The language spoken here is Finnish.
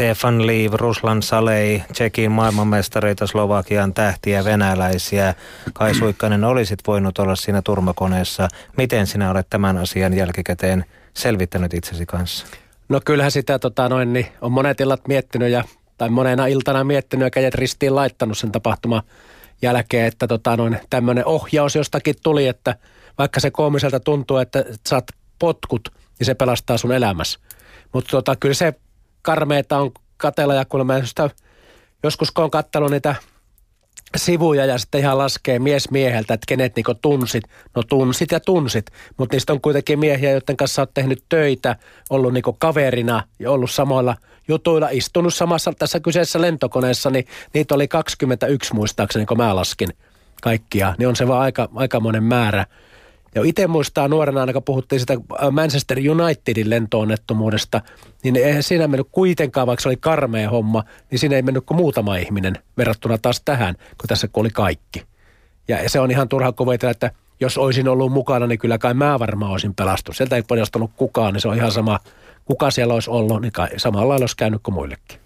Stefan Liiv, Ruslan Salei, Tsekin maailmanmestareita, Slovakian tähtiä, venäläisiä. Kai Suikkanen olisit voinut olla siinä turmakoneessa. Miten sinä olet tämän asian jälkikäteen selvittänyt itsesi kanssa? No kyllähän sitä tota, noin, niin on monet illat miettinyt ja, tai monena iltana miettinyt ja kädet ristiin laittanut sen tapahtuma jälkeen, että tota, noin, tämmöinen ohjaus jostakin tuli, että vaikka se koomiselta tuntuu, että saat potkut, niin se pelastaa sun elämässä. Mutta tota, kyllä se karmeita on katella ja kun mä sitä, joskus kun on katsellut niitä sivuja ja sitten ihan laskee mies mieheltä, että kenet niinku tunsit. No tunsit ja tunsit, mutta niistä on kuitenkin miehiä, joiden kanssa olet tehnyt töitä, ollut niinku kaverina ja ollut samoilla jutuilla, istunut samassa tässä kyseessä lentokoneessa, niin niitä oli 21 muistaakseni, kun mä laskin kaikkia. Niin on se vaan aika, aikamoinen määrä. Ja itse muistaa nuorena, aina kun puhuttiin sitä äh, Manchester Unitedin lentoonnettomuudesta, niin eihän siinä mennyt kuitenkaan, vaikka se oli karmea homma, niin siinä ei mennyt kuin muutama ihminen verrattuna taas tähän, kun tässä oli kaikki. Ja se on ihan turha kuvitella, että jos olisin ollut mukana, niin kyllä kai mä varmaan olisin pelastunut. Sieltä ei paljastanut kukaan, niin se on ihan sama, kuka siellä olisi ollut, niin kai samalla lailla olisi käynyt kuin muillekin.